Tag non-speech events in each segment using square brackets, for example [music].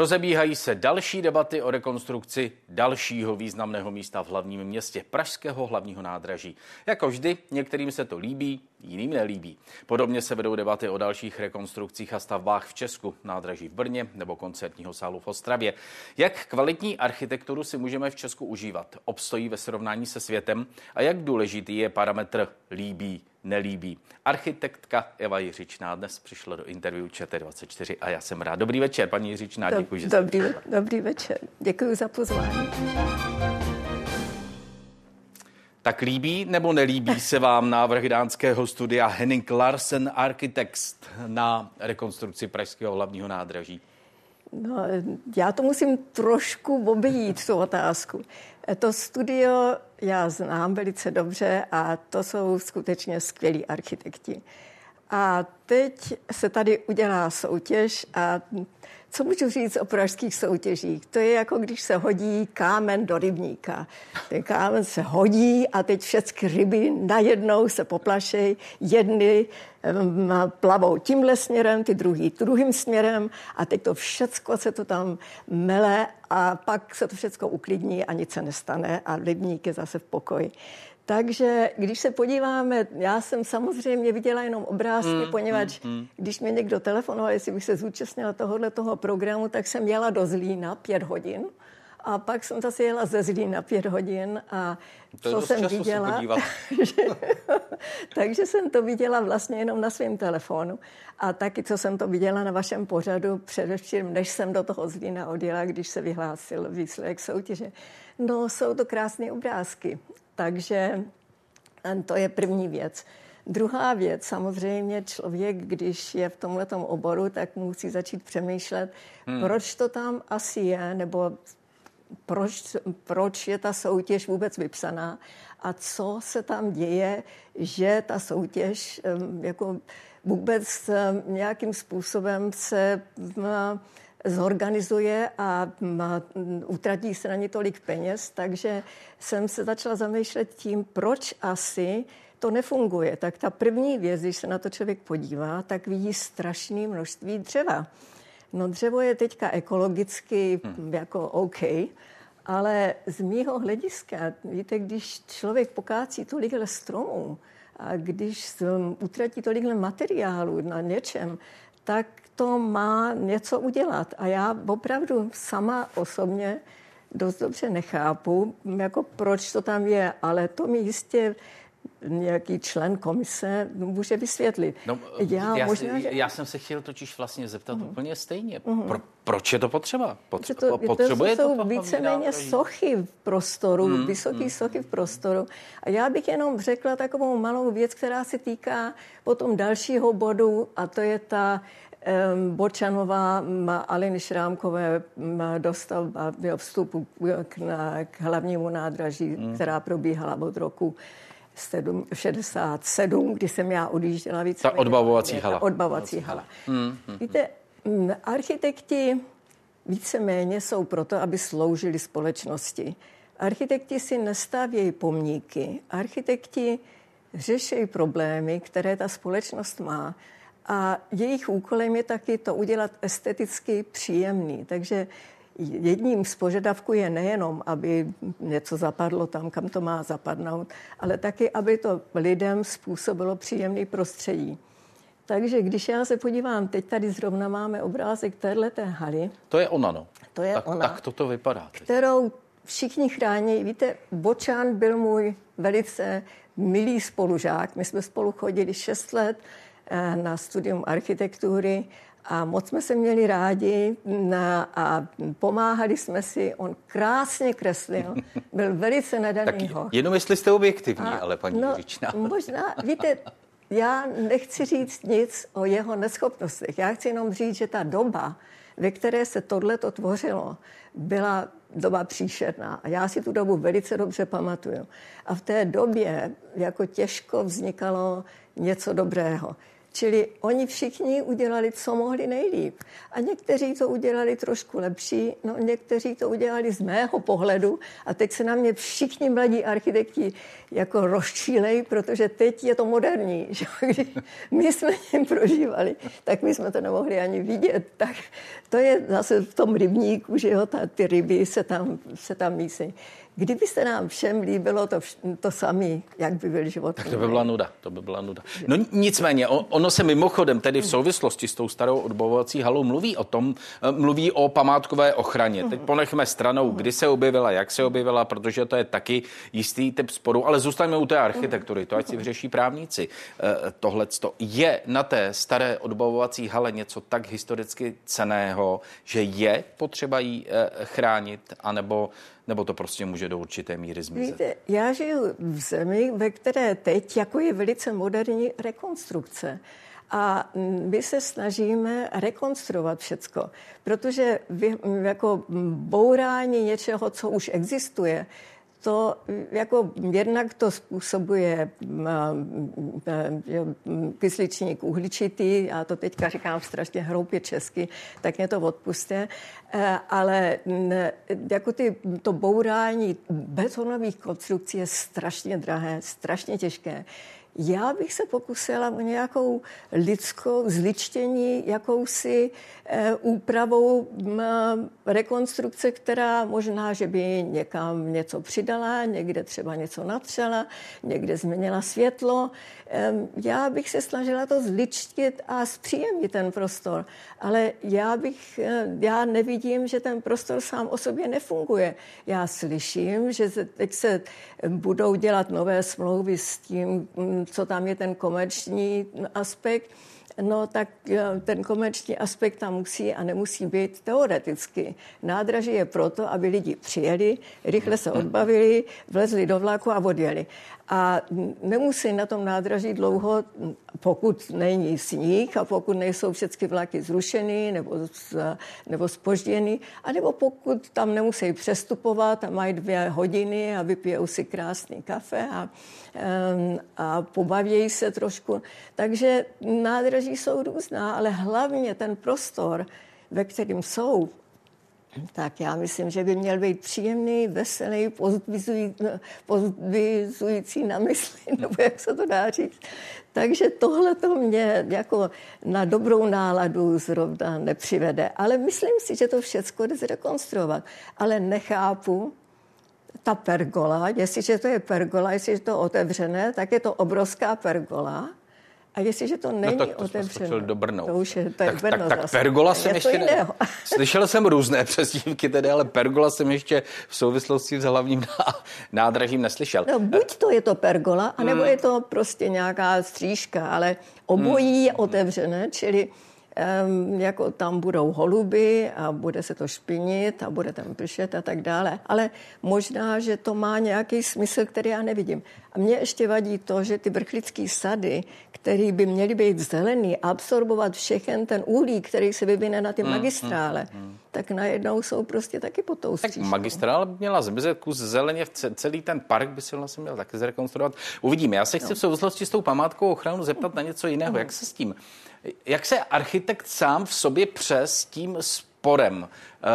Rozebíhají se další debaty o rekonstrukci dalšího významného místa v hlavním městě Pražského hlavního nádraží. Jako vždy, některým se to líbí, jiným nelíbí. Podobně se vedou debaty o dalších rekonstrukcích a stavbách v Česku, nádraží v Brně nebo koncertního sálu v Ostravě. Jak kvalitní architekturu si můžeme v Česku užívat? Obstojí ve srovnání se světem? A jak důležitý je parametr líbí, nelíbí? Architektka Eva Jiřičná dnes přišla do interview ČT24 a já jsem rád. Dobrý večer, paní Jiřičná, děkuji, že dobrý, dobrý večer, děkuji za pozvání. Tak líbí nebo nelíbí se vám návrh dánského studia Henning Larsen Architects na rekonstrukci Pražského hlavního nádraží? No, já to musím trošku obejít, tu otázku. To studio já znám velice dobře a to jsou skutečně skvělí architekti. A teď se tady udělá soutěž a co můžu říct o pražských soutěžích? To je jako když se hodí kámen do rybníka. Ten kámen se hodí a teď všechny ryby najednou se poplašejí. Jedny plavou tímhle směrem, ty druhý druhým směrem a teď to všecko se to tam mele a pak se to všecko uklidní a nic se nestane a rybník je zase v pokoji. Takže když se podíváme, já jsem samozřejmě viděla jenom obrázky, mm, poněvadž mm, mm. když mě někdo telefonoval, jestli bych se zúčastnila tohohle toho programu, tak jsem jela do Zlína pět hodin. A pak jsem zase jela ze Zlína pět hodin a to co jsem viděla, [laughs] že, takže jsem to viděla vlastně jenom na svém telefonu. A taky, co jsem to viděla na vašem pořadu především, než jsem do toho Zlína odjela, když se vyhlásil výsledek soutěže. No, jsou to krásné obrázky. Takže to je první věc. Druhá věc, samozřejmě člověk, když je v tomhle oboru, tak musí začít přemýšlet, hmm. proč to tam asi je, nebo proč, proč je ta soutěž vůbec vypsaná a co se tam děje, že ta soutěž jako vůbec nějakým způsobem se zorganizuje a utratí se na ně tolik peněz, takže jsem se začala zamýšlet tím, proč asi to nefunguje. Tak ta první věc, když se na to člověk podívá, tak vidí strašné množství dřeva. No dřevo je teďka ekologicky hmm. jako OK, ale z mýho hlediska, víte, když člověk pokácí tolik stromů a když utratí tolik materiálu na něčem, tak to má něco udělat. A já opravdu sama osobně dost dobře nechápu, jako proč to tam je, ale to mi jistě nějaký člen komise může vysvětlit. No, já, já, možná, že... já jsem se chtěl totiž vlastně zeptat uh-huh. úplně stejně. Uh-huh. Pro, proč je to potřeba? Potře- to, potřebuje to, jsou víceméně sochy v prostoru, hmm, vysoké hmm. sochy v prostoru. A já bych jenom řekla takovou malou věc, která se týká potom dalšího bodu, a to je ta Bočanová Aliny Šrámkové dostavba vstupu k, na, k hlavnímu nádraží, hmm. která probíhala od roku 67, kdy jsem já odjížděla víc. Ta odbavovací hala. Ta odbavovací hala. Hmm. Víte, architekti víceméně jsou proto, aby sloužili společnosti. Architekti si nestavějí pomníky. Architekti řeší problémy, které ta společnost má. A jejich úkolem je taky to udělat esteticky příjemný. Takže jedním z požadavků je nejenom, aby něco zapadlo tam, kam to má zapadnout, ale taky, aby to lidem způsobilo příjemný prostředí. Takže když já se podívám, teď tady zrovna máme obrázek téhleté haly. To je ona, no. To je tak, ona. Tak toto vypadá. Teď. Kterou všichni chrání. Víte, Bočán byl můj velice milý spolužák. My jsme spolu chodili 6 let na studium architektury a moc jsme se měli rádi na, a pomáhali jsme si. On krásně kreslil, [laughs] byl velice nadaný tak Jenom jestli jste objektivní, a, ale paní no, Říčná. [laughs] Možná, víte, já nechci říct nic o jeho neschopnostech. Já chci jenom říct, že ta doba, ve které se tohle to tvořilo, byla doba příšerná. A já si tu dobu velice dobře pamatuju. A v té době jako těžko vznikalo něco dobrého. Čili oni všichni udělali, co mohli nejlíp. A někteří to udělali trošku lepší, no někteří to udělali z mého pohledu a teď se na mě všichni mladí architekti jako rozčílej, protože teď je to moderní. [laughs] Že? Když my jsme jim prožívali, tak my jsme to nemohli ani vidět. Tak to je zase v tom rybníku, že jo, ta, ty ryby se tam, se tam mísí. Kdyby se nám všem líbilo to, to samé, jak by byl život. Tak to by byla nuda, to by byla nuda. No nicméně, ono se mimochodem tedy v souvislosti s tou starou odbavovací halou mluví o tom, eh, mluví o památkové ochraně. Teď ponechme stranou, kdy se objevila, jak se objevila, protože to je taky jistý typ sporu, ale zůstaňme u té architektury, to ať si vyřeší právníci. Eh, Tohle je na té staré odbavovací hale něco tak historicky ceného, že je potřeba ji eh, chránit, anebo nebo to prostě může do určité míry zmizet? Víte, já žiju v zemi, ve které teď jako je velice moderní rekonstrukce. A my se snažíme rekonstruovat všecko, protože vy, jako bourání něčeho, co už existuje, to jako jednak to způsobuje kysličník uhličitý, já to teďka říkám strašně hroupě česky, tak mě to odpuste, e, ale jako ty, to bourání betonových konstrukcí je strašně drahé, strašně těžké. Já bych se pokusila o nějakou lidskou zličtění, jakousi e, úpravou m, rekonstrukce, která možná, že by někam něco přidala, někde třeba něco natřela, někde změnila světlo. Já bych se snažila to zličtit a zpříjemnit ten prostor, ale já bych, e, já nevidím, že ten prostor sám o sobě nefunguje. Já slyším, že se, teď se budou dělat nové smlouvy s tím, co tam je ten komerční aspekt, no tak eh, ten komerční aspekt tam musí a nemusí být teoreticky. Nádraží je proto, aby lidi přijeli, rychle se odbavili, vlezli do vlaku a odjeli. A nemusí na tom nádraží dlouho, pokud není sníh a pokud nejsou všechny vlaky zrušeny nebo, nebo spožděny, anebo pokud tam nemusí přestupovat a mají dvě hodiny a vypijou si krásný kafe a, a pobavějí se trošku. Takže nádraží jsou různá, ale hlavně ten prostor, ve kterým jsou, tak já myslím, že by měl být příjemný, veselý, pozbuzující na mysli, [laughs] nebo jak se to dá říct. Takže tohle to mě jako na dobrou náladu zrovna nepřivede. Ale myslím si, že to všechno jde zrekonstruovat. Ale nechápu, ta pergola, jestliže to je pergola, jestliže je to otevřené, tak je to obrovská pergola a jestliže to není no, tak to otevřeno, do to už je, to je tak, Brno tak, tak pergola jsem ještě ne, [laughs] Slyšel jsem různé [laughs] přezdívky tedy, ale pergola jsem ještě v souvislosti s hlavním nádražím neslyšel. No, buď to je to pergola, anebo hmm. je to prostě nějaká střížka, ale obojí hmm. je otevřené, čili um, jako tam budou holuby a bude se to špinit a bude tam pršet a tak dále. Ale možná, že to má nějaký smysl, který já nevidím. A mě ještě vadí to, že ty vrchlické sady, které by měly být zelený, absorbovat všechen ten uhlík, který se vyvine na ty hmm, magistrále, hmm, hmm. tak najednou jsou prostě taky pod tou Tak magistrála by měla zmizet kus zeleně, celý ten park by se vlastně měl taky zrekonstruovat. Uvidíme. Já se chci no. v souvislosti s tou památkou ochranu zeptat na něco jiného. No. Jak se s tím jak se architekt sám v sobě přes tím sporem, eh,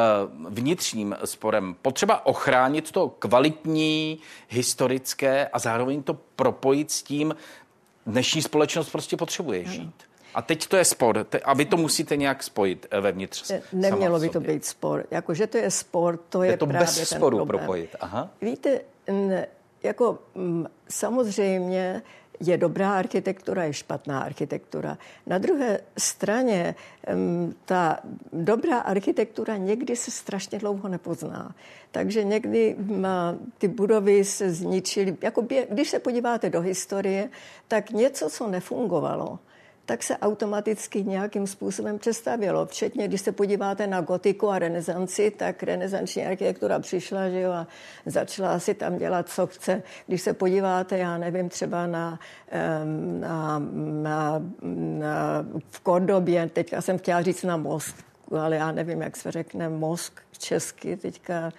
vnitřním sporem, potřeba ochránit to kvalitní, historické a zároveň to propojit s tím, dnešní společnost prostě potřebuje žít. A teď to je spor, a vy to musíte nějak spojit eh, vevnitř. Nemělo by to být spor. Jakože to je spor, to je, je to právě bez sporu ten propojit. Aha. Víte, jako samozřejmě je dobrá architektura, je špatná architektura. Na druhé straně ta dobrá architektura někdy se strašně dlouho nepozná. Takže někdy ty budovy se zničily. Jako když se podíváte do historie, tak něco, co nefungovalo, tak se automaticky nějakým způsobem přestavělo. Včetně, když se podíváte na gotiku a renesanci, tak renesanční architektura přišla že jo, a začala si tam dělat, co chce. Když se podíváte, já nevím, třeba na, na, na, na v Kordobě, teďka jsem chtěla říct na most, ale já nevím, jak se řekne mosk česky, teďka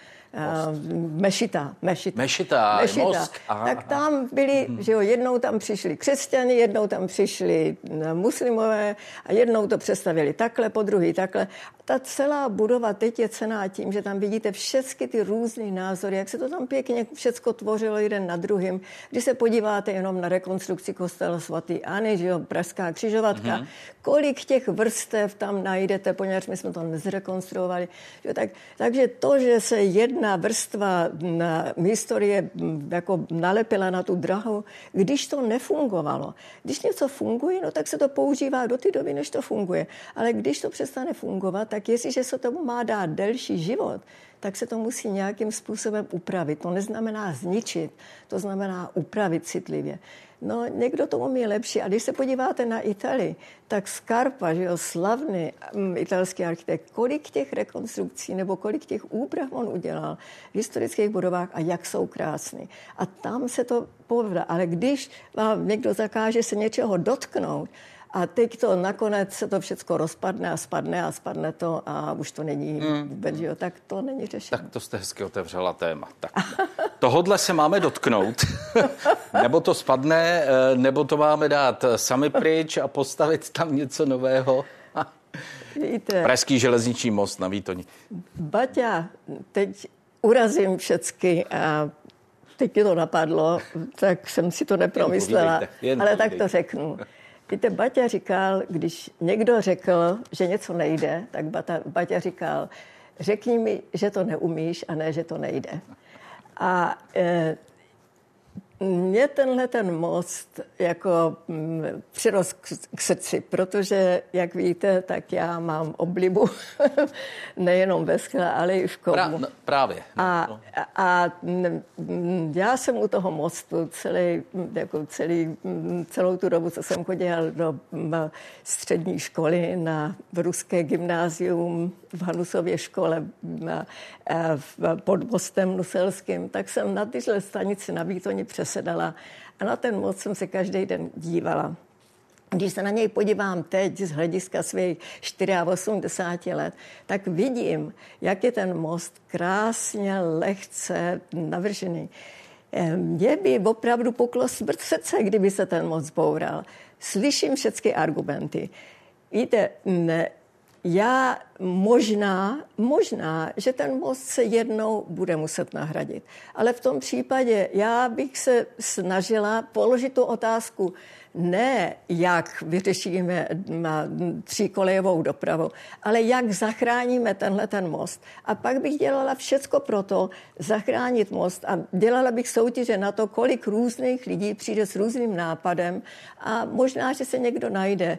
Mešita, Mešita. Mešita, Mešita. Mosk. Aha, tak tam byli, hmm. že jo, jednou tam přišli křesťani, jednou tam přišli muslimové a jednou to představili takhle, po druhý takhle ta celá budova teď je cená tím, že tam vidíte všechny ty různé názory, jak se to tam pěkně všechno tvořilo jeden na druhým. Když se podíváte jenom na rekonstrukci kostela svatý Ani, že jo, Pražská křižovatka, mm-hmm. kolik těch vrstev tam najdete, poněvadž my jsme to nezrekonstruovali. Jo, tak, takže to, že se jedna vrstva na historie jako nalepila na tu drahu, když to nefungovalo, když něco funguje, no tak se to používá do té doby, než to funguje. Ale když to přestane fungovat, tak jestliže se tomu má dát delší život, tak se to musí nějakým způsobem upravit. To neznamená zničit, to znamená upravit citlivě. No, někdo to umí lepší. A když se podíváte na Itálii, tak Scarpa, že jo, slavný um, italský architekt, kolik těch rekonstrukcí nebo kolik těch úprav on udělal v historických budovách a jak jsou krásný. A tam se to povedá. Ale když vám někdo zakáže se něčeho dotknout, a teď to nakonec se to všechno rozpadne a spadne a spadne to a už to není mm. vůbec, jo, tak to není řešení. Tak to jste hezky otevřela téma. Tak [laughs] tohodle se máme dotknout, [laughs] nebo to spadne, eh, nebo to máme dát sami pryč a postavit tam něco nového. [laughs] Víte, Pražský železniční most na Výtoni. Baťa, teď urazím všecky a teď mi to napadlo, tak jsem si to nepromyslela, ale tak to řeknu. Víte, Baťa říkal, když někdo řekl, že něco nejde, tak Bata, Baťa říkal, řekni mi, že to neumíš a ne, že to nejde. A e, mě tenhle ten most jako mm, přirost k, k srdci, protože, jak víte, tak já mám oblibu [laughs] nejenom ve skle, ale i v komu. Pra, no, právě. A, no. a, a já jsem u toho mostu celý, jako celý, celou tu dobu, co jsem chodil do střední školy na v ruské gymnázium v Hanusově škole v, pod mostem Nuselským, tak jsem na tyhle stanici na Výtoni přesedala a na ten most jsem se každý den dívala. Když se na něj podívám teď z hlediska svých 84 let, tak vidím, jak je ten most krásně, lehce navržený. Mě by opravdu poklo smrt srdce, kdyby se ten most zboural. Slyším všechny argumenty. Víte, ne, já možná, možná, že ten most se jednou bude muset nahradit. Ale v tom případě já bych se snažila položit tu otázku, ne jak vyřešíme tříkolejovou dopravu, ale jak zachráníme tenhle ten most. A pak bych dělala všecko pro to zachránit most a dělala bych soutěže na to, kolik různých lidí přijde s různým nápadem a možná, že se někdo najde.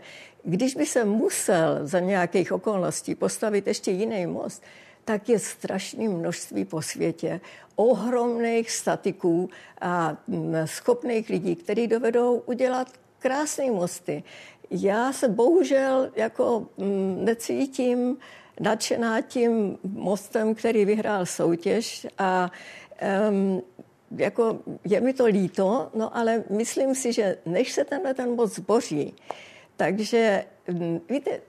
Když by se musel za nějakých okolností postavit ještě jiný most, tak je strašné množství po světě ohromných statiků a schopných lidí, kteří dovedou udělat krásné mosty. Já se bohužel jako necítím nadšená tím mostem, který vyhrál soutěž a um, jako je mi to líto, no ale myslím si, že než se tenhle ten most zboří, takže mm, víte,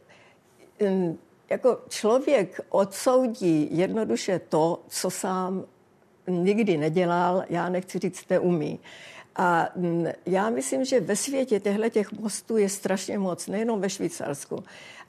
mm, jako člověk odsoudí jednoduše to, co sám nikdy nedělal, já nechci říct, neumí. A mm, já myslím, že ve světě těchto těch mostů je strašně moc, nejenom ve Švýcarsku.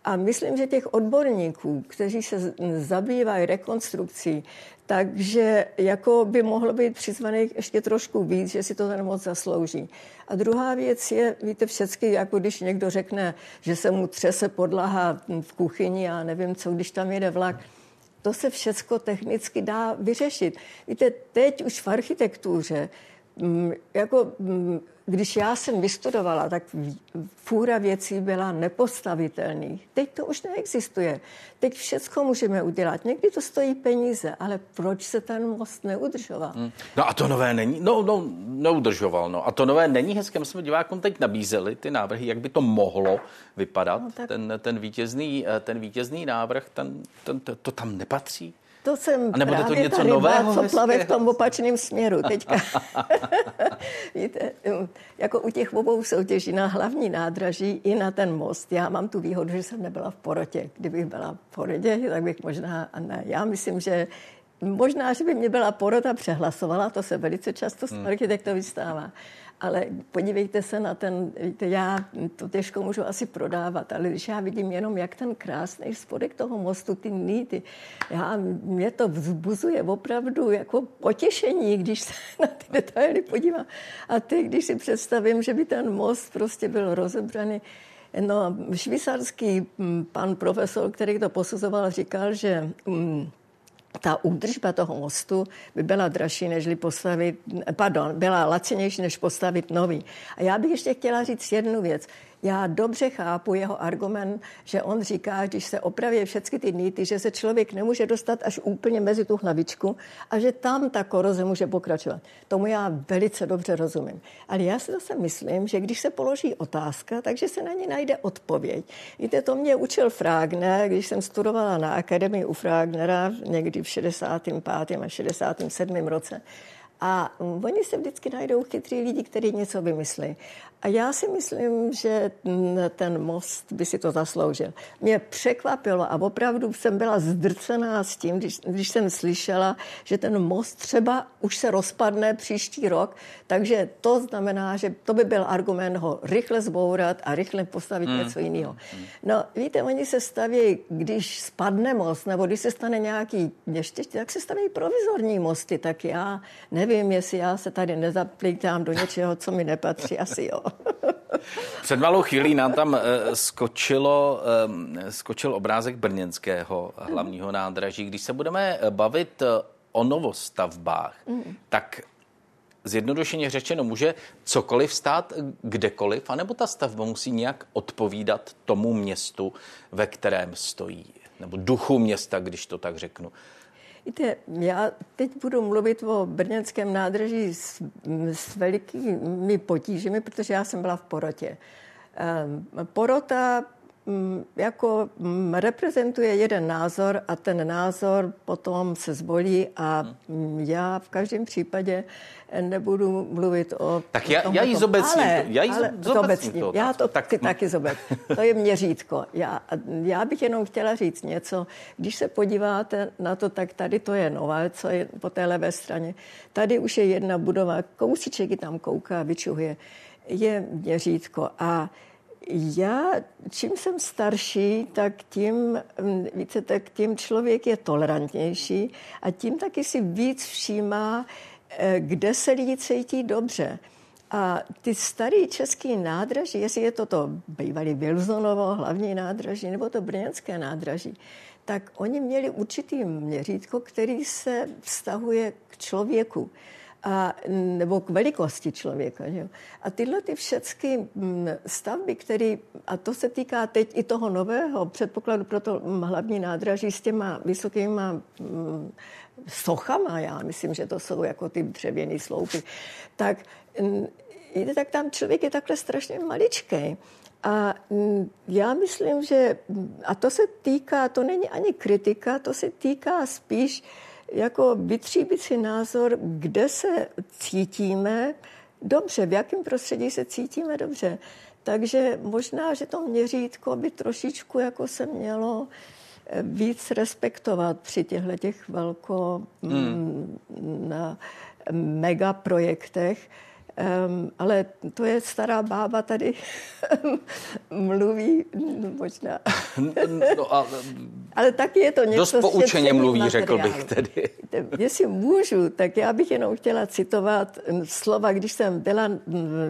A myslím, že těch odborníků, kteří se zabývají rekonstrukcí, takže jako by mohlo být přizvaných ještě trošku víc, že si to ten moc zaslouží. A druhá věc je, víte, všechny, jako když někdo řekne, že se mu třese podlaha v kuchyni a nevím co, když tam jede vlak, to se všecko technicky dá vyřešit. Víte, teď už v architektuře Mm, jako, mm, když já jsem vystudovala, tak fůra věcí byla nepostavitelných. Teď to už neexistuje. Teď všechno můžeme udělat. Někdy to stojí peníze, ale proč se ten most neudržoval? Hmm. No a to nové není, no, no neudržoval, no. A to nové není hezké. My jsme divákům teď nabízeli ty návrhy, jak by to mohlo vypadat. No, tak... ten, ten, vítězný, eh, ten vítězný návrh, ten, ten, to, to tam nepatří. To jsem a nebo právě to něco ta ryba, nového, co plave v tom opačném směru teďka. [laughs] Víte, jako u těch obou soutěží na hlavní nádraží i na ten most. Já mám tu výhodu, že jsem nebyla v porotě. Kdybych byla v porotě, tak bych možná, a ne. Já myslím, že možná, že by mě byla porota přehlasovala, to se velice často s hmm. architektovi stává. Ale podívejte se na ten, víte, já to těžko můžu asi prodávat, ale když já vidím jenom, jak ten krásný spodek toho mostu, ty nýty, já, mě to vzbuzuje opravdu jako potěšení, když se [laughs] na ty detaily podívám. A teď, když si představím, že by ten most prostě byl rozebraný, No, švýcarský mm, pan profesor, který to posuzoval, říkal, že mm, ta údržba toho mostu by byla dražší, než postavit, pardon, byla lacinější, než postavit nový. A já bych ještě chtěla říct jednu věc. Já dobře chápu jeho argument, že on říká, když se opraví všechny ty nýty, že se člověk nemůže dostat až úplně mezi tu hlavičku a že tam ta koroze může pokračovat. Tomu já velice dobře rozumím. Ale já si zase myslím, že když se položí otázka, takže se na ní najde odpověď. Víte, to mě učil Fragner, když jsem studovala na akademii u Fragnera někdy v 65. a 67. roce. A oni se vždycky najdou chytrý lidi, kteří něco vymyslí. A já si myslím, že ten most by si to zasloužil. Mě překvapilo a opravdu jsem byla zdrcená s tím, když, když jsem slyšela, že ten most třeba už se rozpadne příští rok, takže to znamená, že to by byl argument ho rychle zbourat a rychle postavit hmm. něco jiného. No, víte, oni se staví, když spadne most, nebo když se stane nějaký neštěstí, tak se staví provizorní mosty, tak já nevím, jestli já se tady nezaplítám do něčeho, co mi nepatří, asi jo. [laughs] Před malou chvílí nám tam eh, skočilo, eh, skočil obrázek brněnského hlavního nádraží. Když se budeme bavit eh, o novostavbách, mm. tak zjednodušeně řečeno, může cokoliv stát kdekoliv, anebo ta stavba musí nějak odpovídat tomu městu, ve kterém stojí, nebo duchu města, když to tak řeknu. Víte, já teď budu mluvit o brněnském nádraží s, s velikými potížemi, protože já jsem byla v porotě. Ehm, porota jako mm, reprezentuje jeden názor a ten názor potom se zvolí a mm, já v každém případě nebudu mluvit o... Tak já, já jí zobecním. Ale, já jí ale zobecním. To, já to tak, ty taky zobec. To je měřítko. Já, já bych jenom chtěla říct něco. Když se podíváte na to, tak tady to je nové, co je po té levé straně. Tady už je jedna budova, kousíček tam kouká, vyčuhuje. Je měřítko a já, čím jsem starší, tak tím, více, tak tím člověk je tolerantnější a tím taky si víc všímá, Eh, kde se lidi cítí dobře. A ty starý český nádraží, jestli je to to bývalý Vilzonovo hlavní nádraží nebo to brněnské nádraží, tak oni měli určitý měřítko, který se vztahuje k člověku a, nebo k velikosti člověka. Že? A tyhle ty všechny mm, stavby, které, a to se týká teď i toho nového předpokladu pro to hlavní nádraží s těma vysokýma mm, sochama, já myslím, že to jsou jako ty dřevěné sloupy, tak, mm, tak tam člověk je takhle strašně maličký. A mm, já myslím, že, a to se týká, to není ani kritika, to se týká spíš jako vytříbit si názor, kde se cítíme dobře, v jakém prostředí se cítíme dobře. Takže možná, že to měřítko by trošičku jako se mělo víc respektovat při těchto těch velko hmm. na megaprojektech. Um, ale to je stará bába tady [laughs] mluví no, možná. [laughs] no a, ale taky je to něco Dost poučeně mluví, materiálu. řekl bych tedy. [laughs] Jestli můžu, tak já bych jenom chtěla citovat slova, když jsem, byla,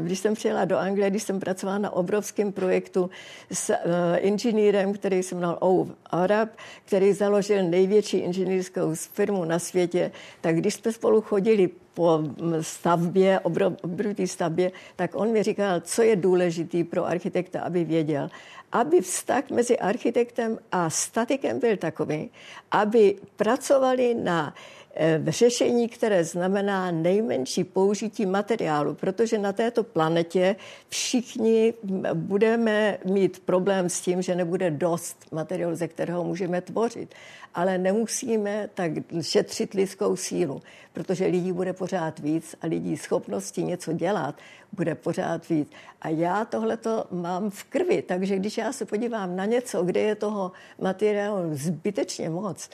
když jsem přijela do Anglie, když jsem pracovala na obrovském projektu s uh, inženýrem, který se jmenoval Ove Arab, který založil největší inženýrskou firmu na světě, tak když jsme spolu chodili po stavbě, obrovské stavbě, tak on mi říkal, co je důležité pro architekta, aby věděl. Aby vztah mezi architektem a statikem byl takový, aby pracovali na Eh, řešení, které znamená nejmenší použití materiálu, protože na této planetě všichni budeme mít problém s tím, že nebude dost materiálu, ze kterého můžeme tvořit. Ale nemusíme tak šetřit lidskou sílu, protože lidí bude pořád víc a lidí schopnosti něco dělat bude pořád víc. A já tohleto mám v krvi, takže když já se podívám na něco, kde je toho materiálu zbytečně moc,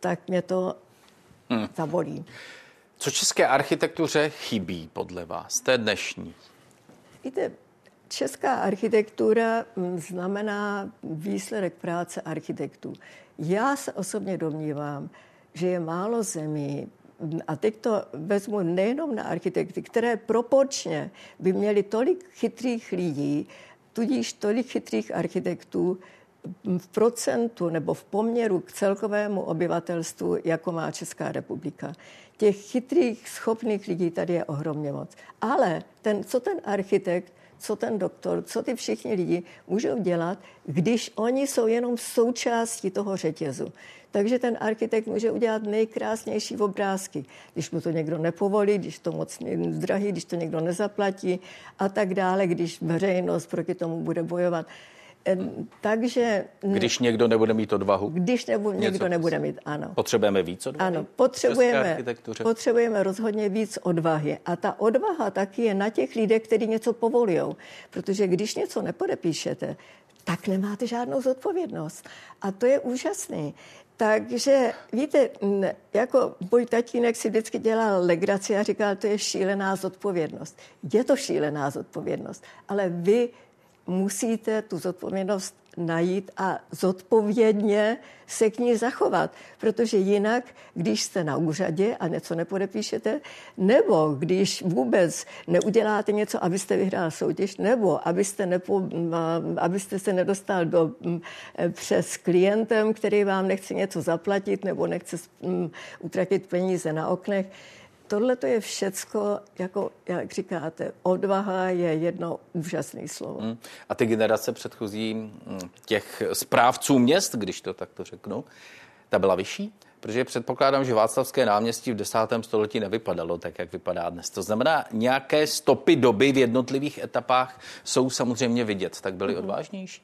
tak mě to hmm. zabolí. Co české architektuře chybí podle vás, té dnešní? Víte, česká architektura hm, znamená výsledek práce architektů. Já se osobně domnívám, že je málo zemí, a teď to vezmu nejenom na architekty, které proporčně by měly tolik chytrých lidí, tudíž tolik chytrých architektů v procentu nebo v poměru k celkovému obyvatelstvu, jako má Česká republika. Těch chytrých, schopných lidí tady je ohromně moc. Ale ten, co ten architekt co ten doktor, co ty všichni lidi můžou dělat, když oni jsou jenom součástí toho řetězu. Takže ten architekt může udělat nejkrásnější obrázky, když mu to někdo nepovolí, když to moc drahý, když to někdo nezaplatí a tak dále, když veřejnost proti tomu bude bojovat. Takže... Když někdo nebude mít odvahu? Když nebo, někdo nebude mít, ano. Potřebujeme víc odvahy? Ano, potřebujeme, potřebujeme rozhodně víc odvahy. A ta odvaha taky je na těch lidech, kteří něco povolují. Protože když něco nepodepíšete, tak nemáte žádnou zodpovědnost. A to je úžasný. Takže víte, jako můj tatínek si vždycky dělal legraci a říkal, to je šílená zodpovědnost. Je to šílená zodpovědnost, ale vy musíte tu zodpovědnost najít a zodpovědně se k ní zachovat. Protože jinak, když jste na úřadě a něco nepodepíšete, nebo když vůbec neuděláte něco, abyste vyhrál soutěž, nebo abyste, nepo, abyste se nedostal do, přes klientem, který vám nechce něco zaplatit nebo nechce utratit peníze na oknech, tohle to je všecko, jako jak říkáte, odvaha je jedno úžasné slovo. Hmm. A ty generace předchozí hm, těch správců měst, když to takto řeknu, ta byla vyšší? Protože předpokládám, že Václavské náměstí v desátém století nevypadalo tak, jak vypadá dnes. To znamená, nějaké stopy doby v jednotlivých etapách jsou samozřejmě vidět. Tak byly mm-hmm. odvážnější?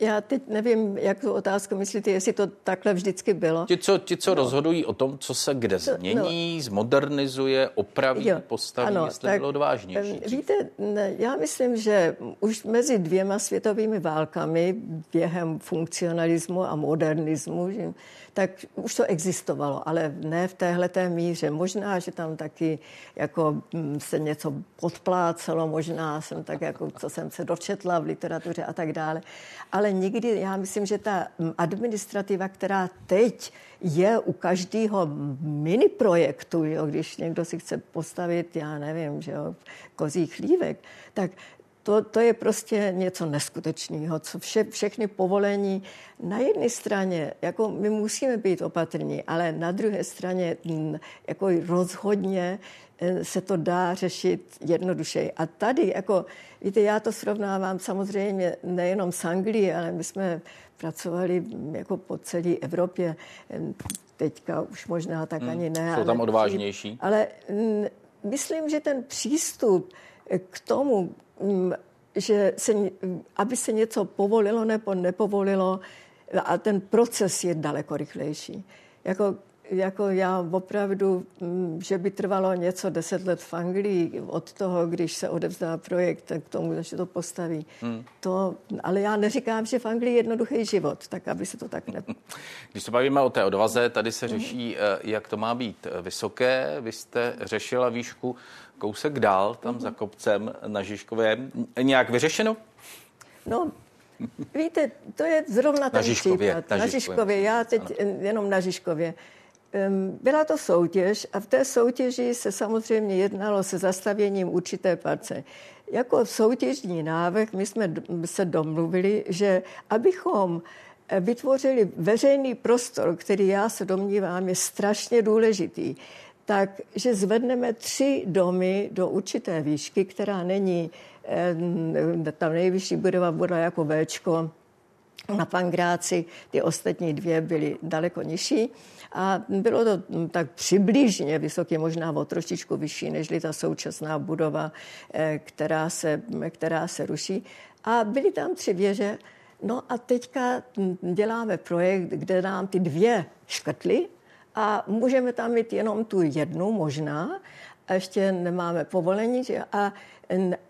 Já teď nevím, jak tu otázku myslíte, jestli to takhle vždycky bylo. Ti, co, ti, co no. rozhodují o tom, co se kde to, změní, no. zmodernizuje, opraví, jo, postaví, ano, jestli tak, bylo odvážnější. Víte, já myslím, že už mezi dvěma světovými válkami během funkcionalismu a modernismu, že, tak už to existovalo, ale ne v téhle míře. Možná, že tam taky jako mm, se něco podplácelo, možná jsem tak jako, co jsem se dočetla v literatuře a tak dále. Ale nikdy, já myslím, že ta mm, administrativa, která teď je u každého mini projektu, jo, když někdo si chce postavit, já nevím, že jo, kozí chlívek, tak to, to je prostě něco neskutečného, co vše, všechny povolení na jedné straně, jako my musíme být opatrní, ale na druhé straně mm, jako rozhodně eh, se to dá řešit jednodušeji. A tady, jako, víte, já to srovnávám samozřejmě nejenom s Anglií, ale my jsme pracovali mm, jako po celé Evropě. Teďka už možná tak hmm. ani ne. Jsou tam ale, odvážnější? Ale mm, myslím, že ten přístup k tomu, že se, aby se něco povolilo nebo nepovolilo, a ten proces je daleko rychlejší. Jako, jako já opravdu, mm, že by trvalo něco deset let v Anglii od toho, když se odevzdá projekt k tomu, že to postaví. Hmm. To, ale já neříkám, že v Anglii je jednoduchý život, tak aby se to tak ne... [laughs] Když se bavíme o té odvaze, tady se řeší, hmm. jak to má být vysoké. Vy jste řešila výšku kousek dál, tam mm-hmm. za kopcem na Žižkově. Nějak vyřešeno? No, víte, to je zrovna ten na Žižkově, případ. Na, na Žižkově, já teď ano. jenom na Žižkově. Byla to soutěž a v té soutěži se samozřejmě jednalo se zastavěním určité parce. Jako soutěžní návrh my jsme se domluvili, že abychom eh, vytvořili veřejný prostor, který já se domnívám je strašně důležitý, takže zvedneme tři domy do určité výšky, která není, eh, ta nejvyšší budova bude jako Včko na Pangráci, ty ostatní dvě byly daleko nižší. A bylo to tak přibližně vysoké, možná o trošičku vyšší, než ta současná budova, eh, která se, která se ruší. A byly tam tři věže. No a teďka děláme projekt, kde nám ty dvě škrtly a můžeme tam mít jenom tu jednu možná, a ještě nemáme povolení. Že? A,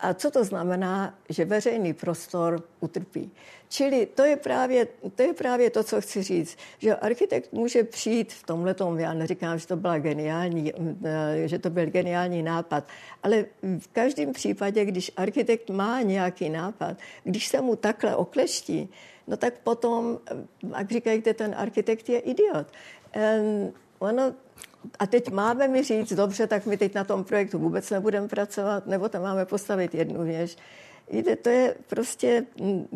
a co to znamená, že veřejný prostor utrpí? Čili to je, právě, to je právě to, co chci říct, že architekt může přijít v tomhle tomu, já neříkám, že to byla geniální, eh, že to byl geniální nápad, ale v každém případě, když architekt má nějaký nápad, když se mu takhle okleští, no tak potom, eh, jak říkají, ten architekt je idiot. Ono, a teď máme mi říct, dobře, tak my teď na tom projektu vůbec nebudeme pracovat, nebo tam máme postavit jednu věž. Víte, to je prostě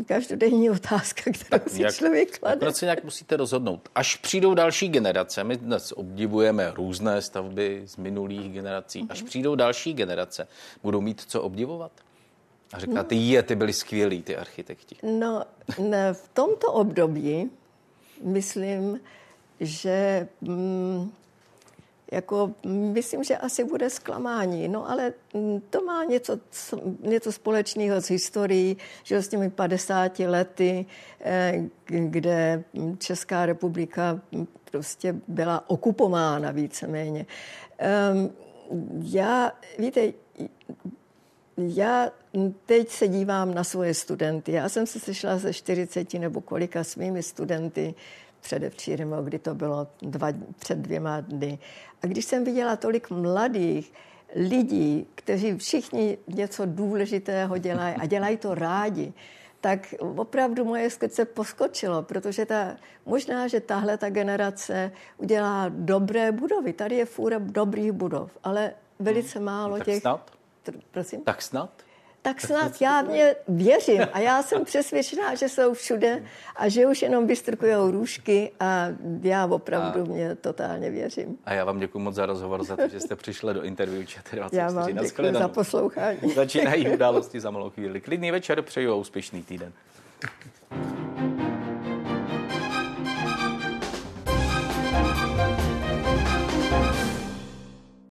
každodenní otázka, kterou tak si jak, člověk klade. Proč si nějak musíte rozhodnout? Až přijdou další generace, my dnes obdivujeme různé stavby z minulých generací, až mhm. přijdou další generace, budou mít co obdivovat? A říkáte, no. je, ty byli skvělí, ty architekti. No, ne, v tomto období, myslím, že mm, jako myslím, že asi bude zklamání. No ale mm, to má něco, něco společného s historií, že s těmi 50 lety, eh, kde Česká republika prostě byla okupována víceméně. Ehm, já, víte, já teď se dívám na svoje studenty. Já jsem se sešla ze 40 nebo kolika svými studenty předevčírem, kdy to bylo dva, před dvěma dny. A když jsem viděla tolik mladých lidí, kteří všichni něco důležitého dělají a dělají to rádi, tak opravdu moje srdce poskočilo, protože ta, možná, že tahle ta generace udělá dobré budovy. Tady je fůra dobrých budov, ale velice hmm. málo tak těch... Snad? Prosím? Tak snad? Tak snad já mě věřím a já jsem přesvědčená, že jsou všude a že už jenom vystrkují růžky a já opravdu a, mě totálně věřím. A já vám děkuji moc za rozhovor, za to, že jste přišli do interview ČT24. Já vám děkuji za poslouchání. Začínají události za malou chvíli. Klidný večer, přeju a úspěšný týden.